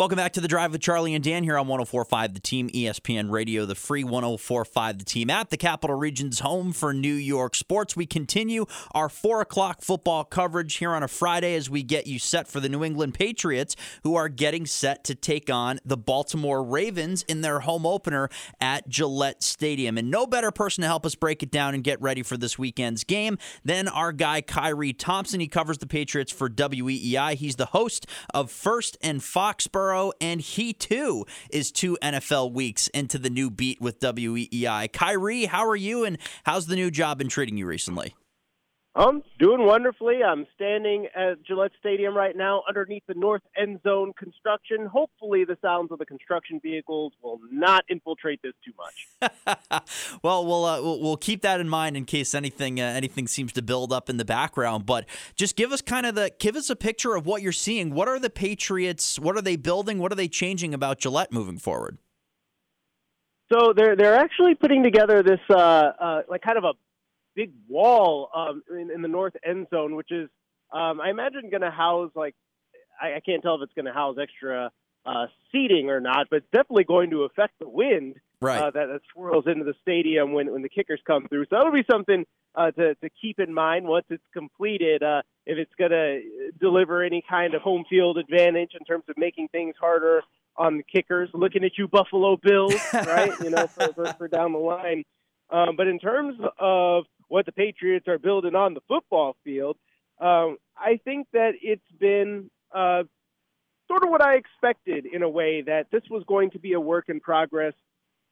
Welcome back to the Drive with Charlie and Dan here on 1045 The Team, ESPN Radio, the free 1045 The Team app, the Capital Region's home for New York sports. We continue our 4 o'clock football coverage here on a Friday as we get you set for the New England Patriots, who are getting set to take on the Baltimore Ravens in their home opener at Gillette Stadium. And no better person to help us break it down and get ready for this weekend's game than our guy, Khari Thompson. He covers the Patriots for WEEI. He's the host of First and Foxborough and he too is two NFL weeks into the new beat with WEEI. Khari, how are you, and how's the new job been treating you recently? I'm doing wonderfully. I'm standing at Gillette Stadium right now underneath the north end zone construction. Hopefully, the sounds of the construction vehicles will not infiltrate this too much. well, we'll, uh, we'll keep that in mind in case anything uh, anything seems to build up in the background. But just give us kind of the give us a picture of what you're seeing. What are the Patriots? What are they building? What are they changing about Gillette moving forward? So they're they're actually putting together this uh, uh, like kind of a big wall um, in, in the north end zone, which is um, I imagine going to house like I, I can't tell if it's going to house extra uh, seating or not, but it's definitely going to affect the wind right. uh, that, that swirls into the stadium when, when the kickers come through. So that'll be something uh, to, to keep in mind once it's completed. Uh, if it's going to deliver any kind of home field advantage in terms of making things harder on the kickers, looking at you, Buffalo Bills, right? you know, for, for, for down the line. Um, but in terms of what the Patriots are building on the football field, um, I think that it's been uh, sort of what I expected in a way that this was going to be a work in progress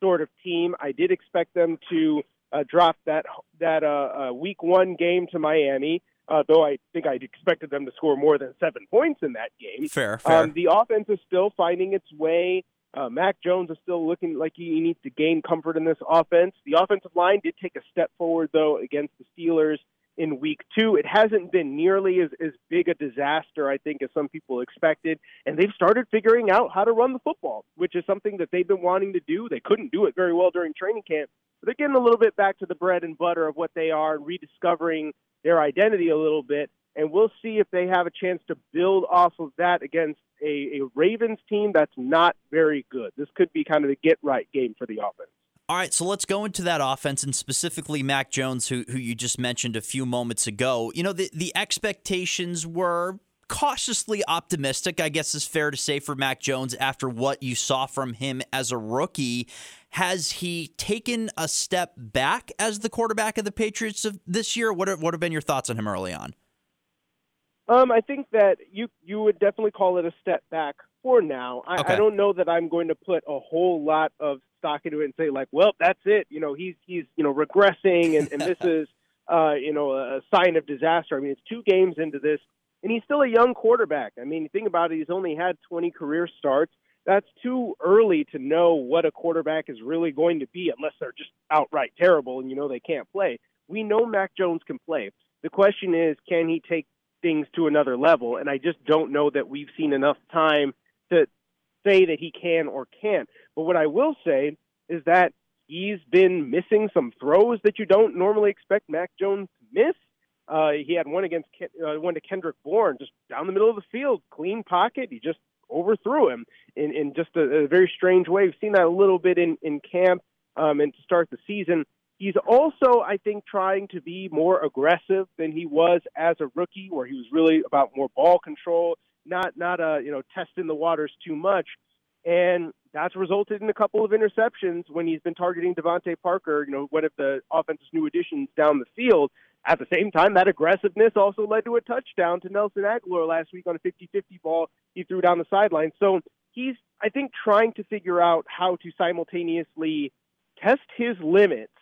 sort of team. I did expect them to uh, drop that that uh, uh, week one game to Miami. Uh, though I think I'd expected them to score more than seven points in that game. Fair, fair. Um, the offense is still finding its way uh, Mac Jones is still looking like he needs to gain comfort in this offense. The offensive line did take a step forward, though, against the Steelers in week two. It hasn't been nearly as, as big a disaster, I think, as some people expected. And they've started figuring out how to run the football, which is something that they've been wanting to do. They couldn't do it very well during training camp, but they're getting a little bit back to the bread and butter of what they are rediscovering their identity a little bit and we'll see if they have a chance to build off of that against a, a Ravens team that's not very good. This could be kind of the get right game for the offense. All right, so let's go into that offense and specifically Mac Jones, who who you just mentioned a few moments ago. You know, the the expectations were cautiously optimistic, I guess is fair to say for Mac Jones after what you saw from him as a rookie. Has he taken a step back as the quarterback of the Patriots of this year? What are, what have been your thoughts on him early on? Um, I think that you you would definitely call it a step back for now. I, okay. I don't know that I'm going to put a whole lot of stock into it and say like, well, that's it. You know, he's he's you know regressing, and, and this is uh, you know a sign of disaster. I mean, it's two games into this, and he's still a young quarterback. I mean, think about it. He's only had 20 career starts. That's too early to know what a quarterback is really going to be, unless they're just outright terrible and you know they can't play. We know Mac Jones can play. The question is, can he take things to another level. And I just don't know that we've seen enough time to say that he can or can't. But what I will say is that he's been missing some throws that you don't normally expect Mac Jones to miss. Uh, he had one against uh, one to Kendrick Bourne, just down the middle of the field, clean pocket. He just overthrew him in, in just a, a very strange way. We've seen that a little bit in in camp um, and to start the season. He's also, I think, trying to be more aggressive than he was as a rookie, where he was really about more ball control, not not uh, you know testing the waters too much, and that's resulted in a couple of interceptions when he's been targeting DeVante Parker, you know, one of the offense's new additions down the field. At the same time, that aggressiveness also led to a touchdown to Nelson Agholor last week on a 50-50 ball he threw down the sideline. So he's, I think, trying to figure out how to simultaneously test his limits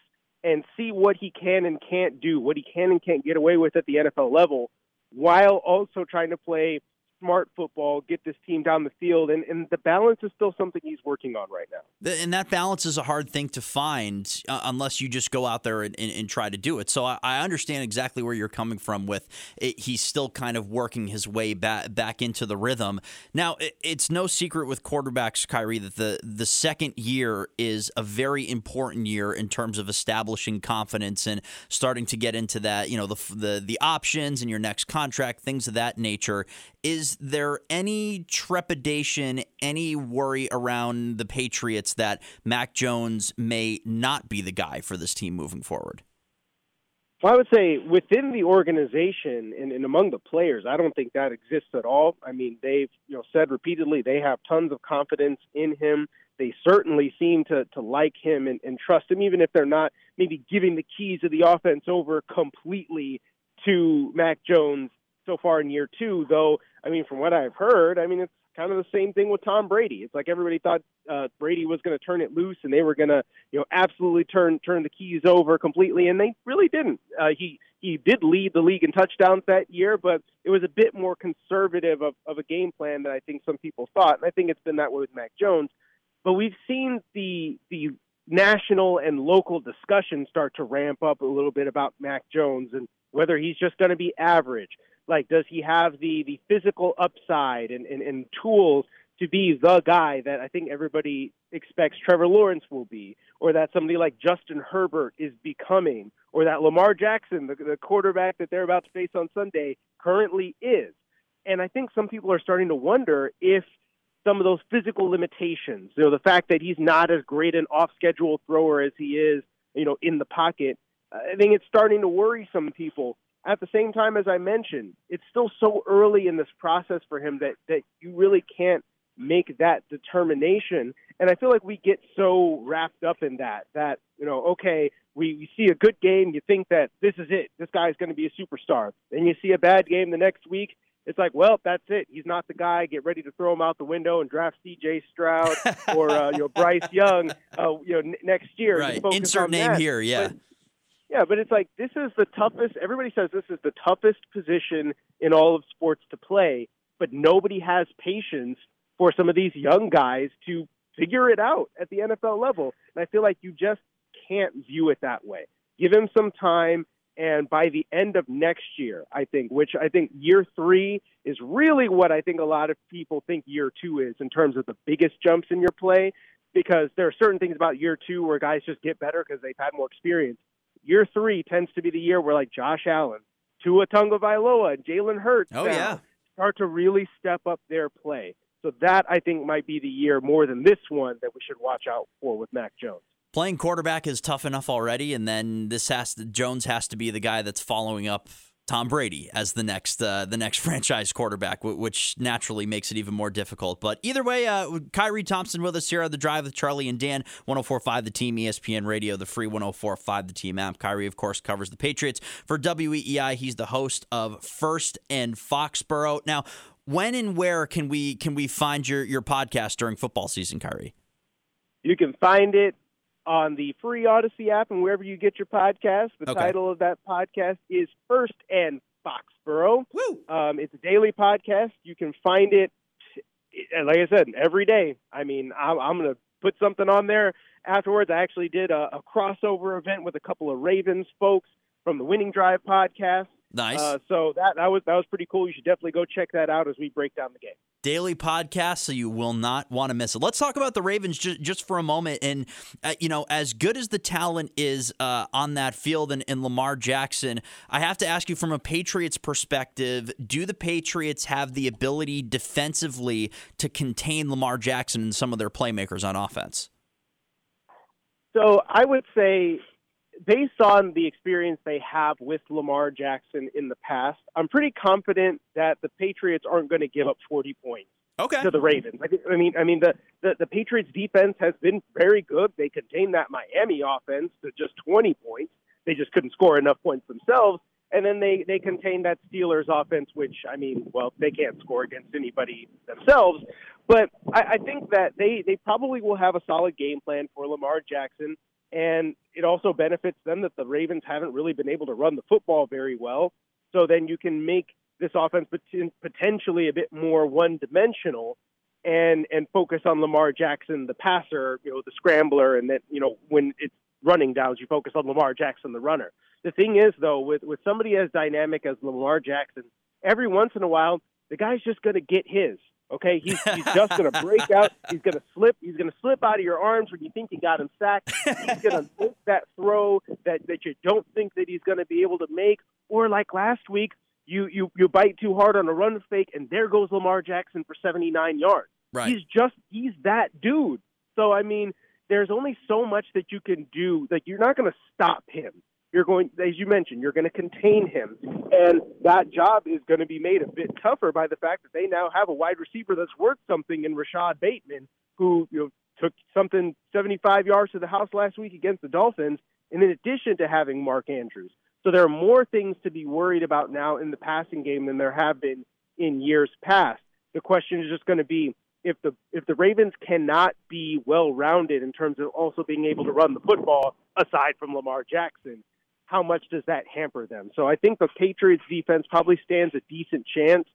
and see what he can and can't do, what he can and can't get away with at the NFL level, while also trying to play smart football, get this team down the field, and, and the balance is still something he's working on right now. And that balance is a hard thing to find uh, unless you just go out there and, and, and try to do it. So I, I, understand exactly where you're coming from with it, he's still kind of working his way back back into the rhythm. Now it, it's no secret with quarterbacks, Khari, that the the second year is a very important year in terms of establishing confidence and starting to get into that you know the the the options and your next contract, things of that nature. Is there any trepidation, any worry around the Patriots that Mac Jones may not be the guy for this team moving forward? Well, I would say within the organization and, and, among the players, I don't think that exists at all. I mean, they've you know said repeatedly they have tons of confidence in him. They certainly seem to to like him and, and trust him, even if they're not maybe giving the keys of the offense over completely to Mac Jones so far in year two. Though, I mean, from what I've heard, I mean it's kind of the same thing with Tom Brady. It's like everybody thought uh, Brady was going to turn it loose and they were going to, you know, absolutely turn turn the keys over completely, and they really didn't. Uh, he he did lead the league in touchdowns that year, but it was a bit more conservative of, of a game plan than I think some people thought, and I think it's been that way with Mac Jones. But we've seen the the national and local discussion start to ramp up a little bit about Mac Jones and whether he's just going to be average like, does he have the the physical upside and, and, and tools to be the guy that I think everybody expects Trevor Lawrence will be, or that somebody like Justin Herbert is becoming, or that Lamar Jackson, the, the quarterback that they're about to face on Sunday, currently is. And I think some people are starting to wonder if some of those physical limitations, you know, the fact that he's not as great an off schedule thrower as he is, you know, in the pocket, I think it's starting to worry some people at the same time, as I mentioned, it's still so early in this process for him that, that you really can't make that determination. And I feel like we get so wrapped up in that, that, you know, okay, we, we see a good game, you think that this is it. This guy's going to be a superstar. Then you see a bad game the next week. It's like, well, that's it. He's not the guy. Get ready to throw him out the window and draft C.J. Stroud or uh, you know Bryce Young, uh, you know, n- next year. Right. Insert name that. here. Yeah. But, yeah, but it's like this is the toughest. Everybody says this is the toughest position in all of sports to play, but nobody has patience for some of these young guys to figure it out at the NFL level. And I feel like you just can't view it that way. Give him some time, and by the end of next year, I think, which I think year three is really what I think a lot of people think year two is in terms of the biggest jumps in your play, because there are certain things about year two where guys just get better because they've had more experience year three tends to be the year where like Josh Allen, Tua Tagovailoa, and Jalen Hurts oh, yeah. start to really step up their play. So that I think might be the year more than this one that we should watch out for with Mac Jones. Playing quarterback is tough enough already, and then this has to, Jones has to be the guy that's following up Tom Brady as the next uh, the next franchise quarterback, which naturally makes it even more difficult. But either way, uh, Khari Thompson with us here on the drive with Charlie and Dan, 104.5 The Team, ESPN Radio, the free 104.5 The Team app. Khari, of course, covers the Patriots for WEEI. He's the host of First and Foxborough. Now, when and where can we can we find your your podcast during football season, Khari? You can find it on the free Audacy app and wherever you get your podcast. The okay. title of that podcast is First and Foxborough. Um, it's a daily podcast. You can find it, like I said, every day. I mean, I'm, I'm going to put something on there afterwards. I actually did a, a crossover event with a couple of Ravens folks from the Winning Drive podcast. Nice. Uh, so that that was that was pretty cool. You should definitely go check that out as we break down the game. Daily podcast, so you will not want to miss it. Let's talk about the Ravens just, just for a moment. And uh, you know, as good as the talent is uh, on that field and, and Lamar Jackson, I have to ask you from a Patriots perspective: Do the Patriots have the ability defensively to contain Lamar Jackson and some of their playmakers on offense? So I would say based on the experience they have with Lamar Jackson in the past, I'm pretty confident that the Patriots aren't going to give up 40 points okay. to the Ravens. I mean, I mean the, the the Patriots defense has been very good. They contained that Miami offense to just 20 points. They just couldn't score enough points themselves. And then they they contained that Steelers offense, which I mean, well, they can't score against anybody themselves. But I, I think that they they probably will have a solid game plan for Lamar Jackson. And it also benefits them that the Ravens haven't really been able to run the football very well. So then you can make this offense potentially a bit more one dimensional and and focus on Lamar Jackson, the passer, you know, the scrambler, and then you know when it's running downs, you focus on Lamar Jackson, the runner. The thing is, though, with with somebody as dynamic as Lamar Jackson, every once in a while, the guy's just going to get his. Okay, he's, he's just going to break out. He's going to slip. He's going to slip out of your arms when you think you got him sacked. He's going to make that throw that that you don't think that he's going to be able to make. Or like last week, you you you bite too hard on a run fake, and there goes Lamar Jackson for 79 yards. Right. He's just he's that dude. So I mean, there's only so much that you can do. Like you're not going to stop him. You're going, as you mentioned, you're going to contain him, and that job is going to be made a bit tougher by the fact that they now have a wide receiver that's worth something in Rashod Bateman, who you know took something 75 yards to the house last week against the Dolphins, and in addition to having Mark Andrews. So there are more things to be worried about now in the passing game than there have been in years past. The question is just going to be if the if the Ravens cannot be well rounded in terms of also being able to run the football aside from Lamar Jackson, how much does that hamper them? So I think the Patriots defense probably stands a decent chance.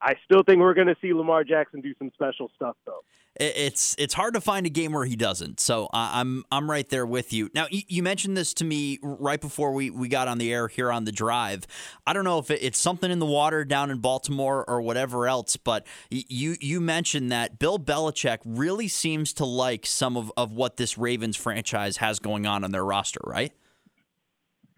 I still think we're going to see Lamar Jackson do some special stuff, though. It's it's hard to find a game where he doesn't. So I'm I'm right there with you. Now you mentioned this to me right before we, we got on the air here on the drive. I don't know if it's something in the water down in Baltimore or whatever else, but you you mentioned that Bill Belichick really seems to like some of, of what this Ravens franchise has going on on their roster, right?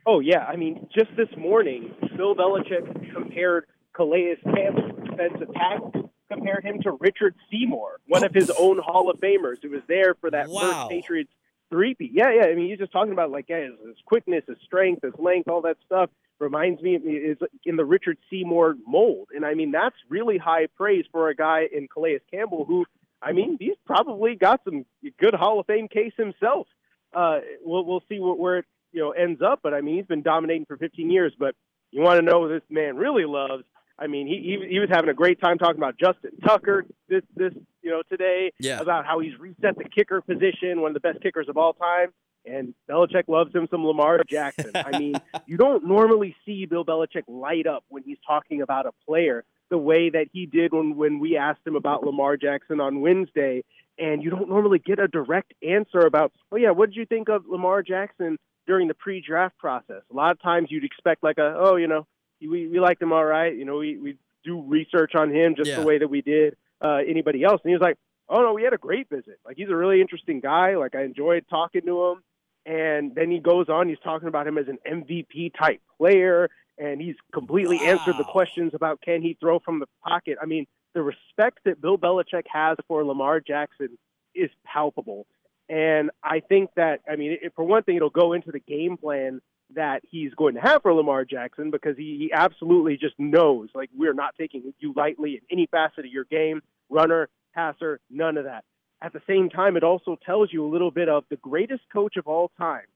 Oh yeah, I mean, just this morning, Bill Belichick compared Calais Campbell, defensive tackle, compared him to Richard Seymour, one of his own Hall of Famers who was there for that wow. first Patriots three-peat. Yeah, yeah. I mean, he's just talking about like yeah, his, his quickness, his strength, his length, all that stuff reminds me is in the Richard Seymour mold. And I mean, that's really high praise for a guy in Calais Campbell who, I mean, he's probably got some good Hall of Fame case himself. Uh, we'll we'll see where, where it you know ends up, but I mean, he's been dominating for 15 years. But you want to know what this man really loves I mean, he, he he was having a great time talking about Justin Tucker this this you know today yeah. about how he's reset the kicker position, one of the best kickers of all time. And Belichick loves him some Lamar Jackson. I mean, you don't normally see Bill Belichick light up when he's talking about a player the way that he did when when we asked him about Lamar Jackson on Wednesday. And you don't normally get a direct answer about, oh yeah, what did you think of Lamar Jackson during the pre-draft process? A lot of times you'd expect like a, oh, you know, we we liked him all right. You know, we we do research on him just yeah. the way that we did uh, anybody else. And he was like, "Oh no, we had a great visit. Like he's a really interesting guy. Like I enjoyed talking to him." And then he goes on. He's talking about him as an MVP type player, and he's completely wow. answered the questions about can he throw from the pocket. I mean, the respect that Bill Belichick has for Lamar Jackson is palpable. And I think that, I mean, it, for one thing, it'll go into the game plan that he's going to have for Lamar Jackson because he, he absolutely just knows like we're not taking you lightly in any facet of your game, runner, passer, none of that. At the same time, it also tells you a little bit of the greatest coach of all time.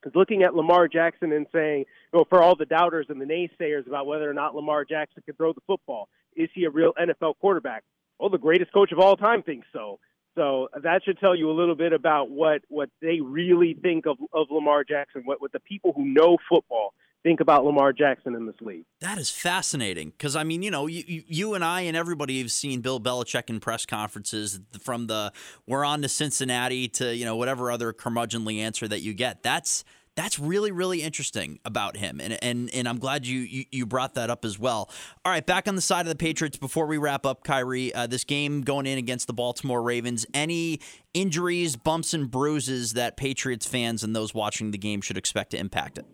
Because looking at Lamar Jackson and saying, you know, for all the doubters and the naysayers about whether or not Lamar Jackson can throw the football, is he a real NFL quarterback? Well, the greatest coach of all time thinks so. So that should tell you a little bit about what, what they really think of, of Lamar Jackson, what, what the people who know football think about Lamar Jackson in this league. That is fascinating because I mean, you know, you, you and I and everybody have seen Bill Belichick in press conferences from the "we're on to Cincinnati" to you know whatever other curmudgeonly answer that you get. That's that's really really interesting about him and and and I'm glad you, you, you brought that up as well. All right, back on the side of the Patriots before we wrap up, Khari, uh, this game going in against the Baltimore Ravens, any injuries, bumps and bruises that Patriots fans and those watching the game should expect to impact it?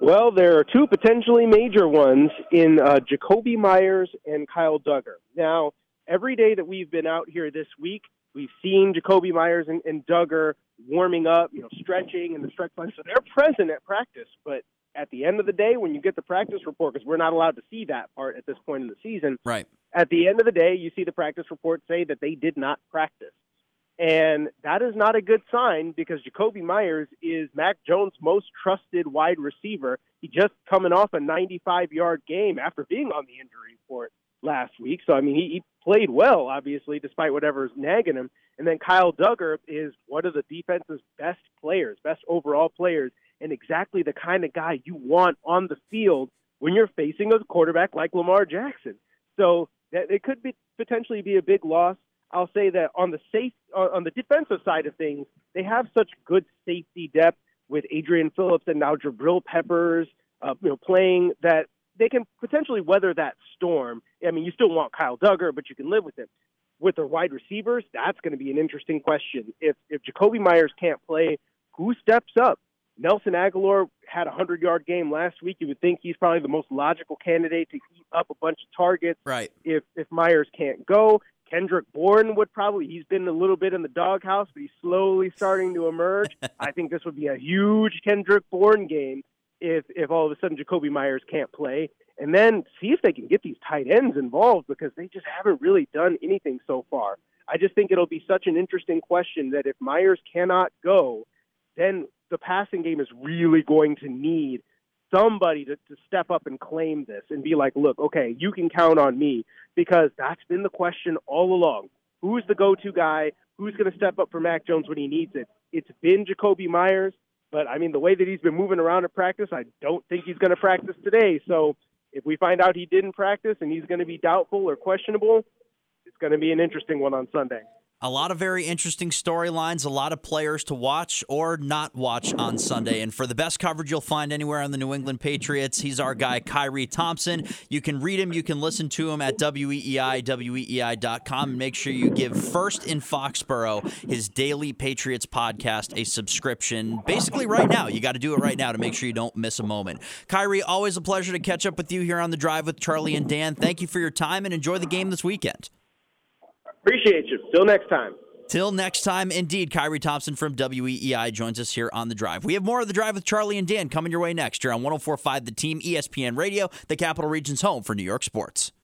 Well, there are two potentially major ones in uh, Jakobi Meyers and Kyle Dugger. Now, every day that we've been out here this week, we've seen Jakobi Meyers and, and Dugger warming up, you know, stretching and the stretch plan. So they're present at practice. But at the end of the day, when you get the practice report, because we're not allowed to see that part at this point in the season, right? At the end of the day, you see the practice report say that they did not practice. And that is not a good sign because Jakobi Meyers is Mac Jones' most trusted wide receiver. He just coming off a 95 yard game after being on the injury report last week. So, I mean, he, he played well, obviously, despite whatever's nagging him. And then Kyle Dugger is one of the defense's best players, best overall players, and exactly the kind of guy you want on the field when you're facing a quarterback like Lamar Jackson. So that it could be potentially be a big loss. I'll say that on the safe on the defensive side of things, they have such good safety depth with Adrian Phillips and now Jabril Peppers, uh, you know, playing that they can potentially weather that storm. I mean, you still want Kyle Dugger, but you can live with it. With their wide receivers, that's going to be an interesting question. If if Jakobi Meyers can't play, who steps up? Nelson Agholor had a 100 yard game last week. You would think he's probably the most logical candidate to eat up a bunch of targets. Right. If if Meyers can't go, Kendrick Bourne would probably. He's been a little bit in the doghouse, but he's slowly starting to emerge. I think this would be a huge Kendrick Bourne game if if all of a sudden Jakobi Meyers can't play. And then see if they can get these tight ends involved because they just haven't really done anything so far. I just think it'll be such an interesting question that if Meyers cannot go, then the passing game is really going to need somebody to, to step up and claim this and be like, look, okay, you can count on me because that's been the question all along. Who's the go to guy? Who's going to step up for Mac Jones when he needs it? It's been Jakobi Meyers, but I mean, the way that he's been moving around at practice, I don't think he's going to practice today. So if we find out he didn't practice and he's going to be doubtful or questionable, it's going to be an interesting one on Sunday. A lot of very interesting storylines, a lot of players to watch or not watch on Sunday. And for the best coverage you'll find anywhere on the New England Patriots, he's our guy, Khari Thompson. You can read him, you can listen to him at WEEI, WEEI.com. And make sure you give First in Foxborough, his daily Patriots podcast, a subscription. Basically, right now. You got to do it right now to make sure you don't miss a moment. Khari, always a pleasure to catch up with you here on the drive with Charlie and Dan. Thank you for your time and enjoy the game this weekend. Appreciate you. Till next time. Till next time, indeed, Khari Thompson from WEEI joins us here on The Drive. We have more of The Drive with Charlie and Dan coming your way next here on 1045 The Team, ESPN Radio, the Capital Region's home for New York sports.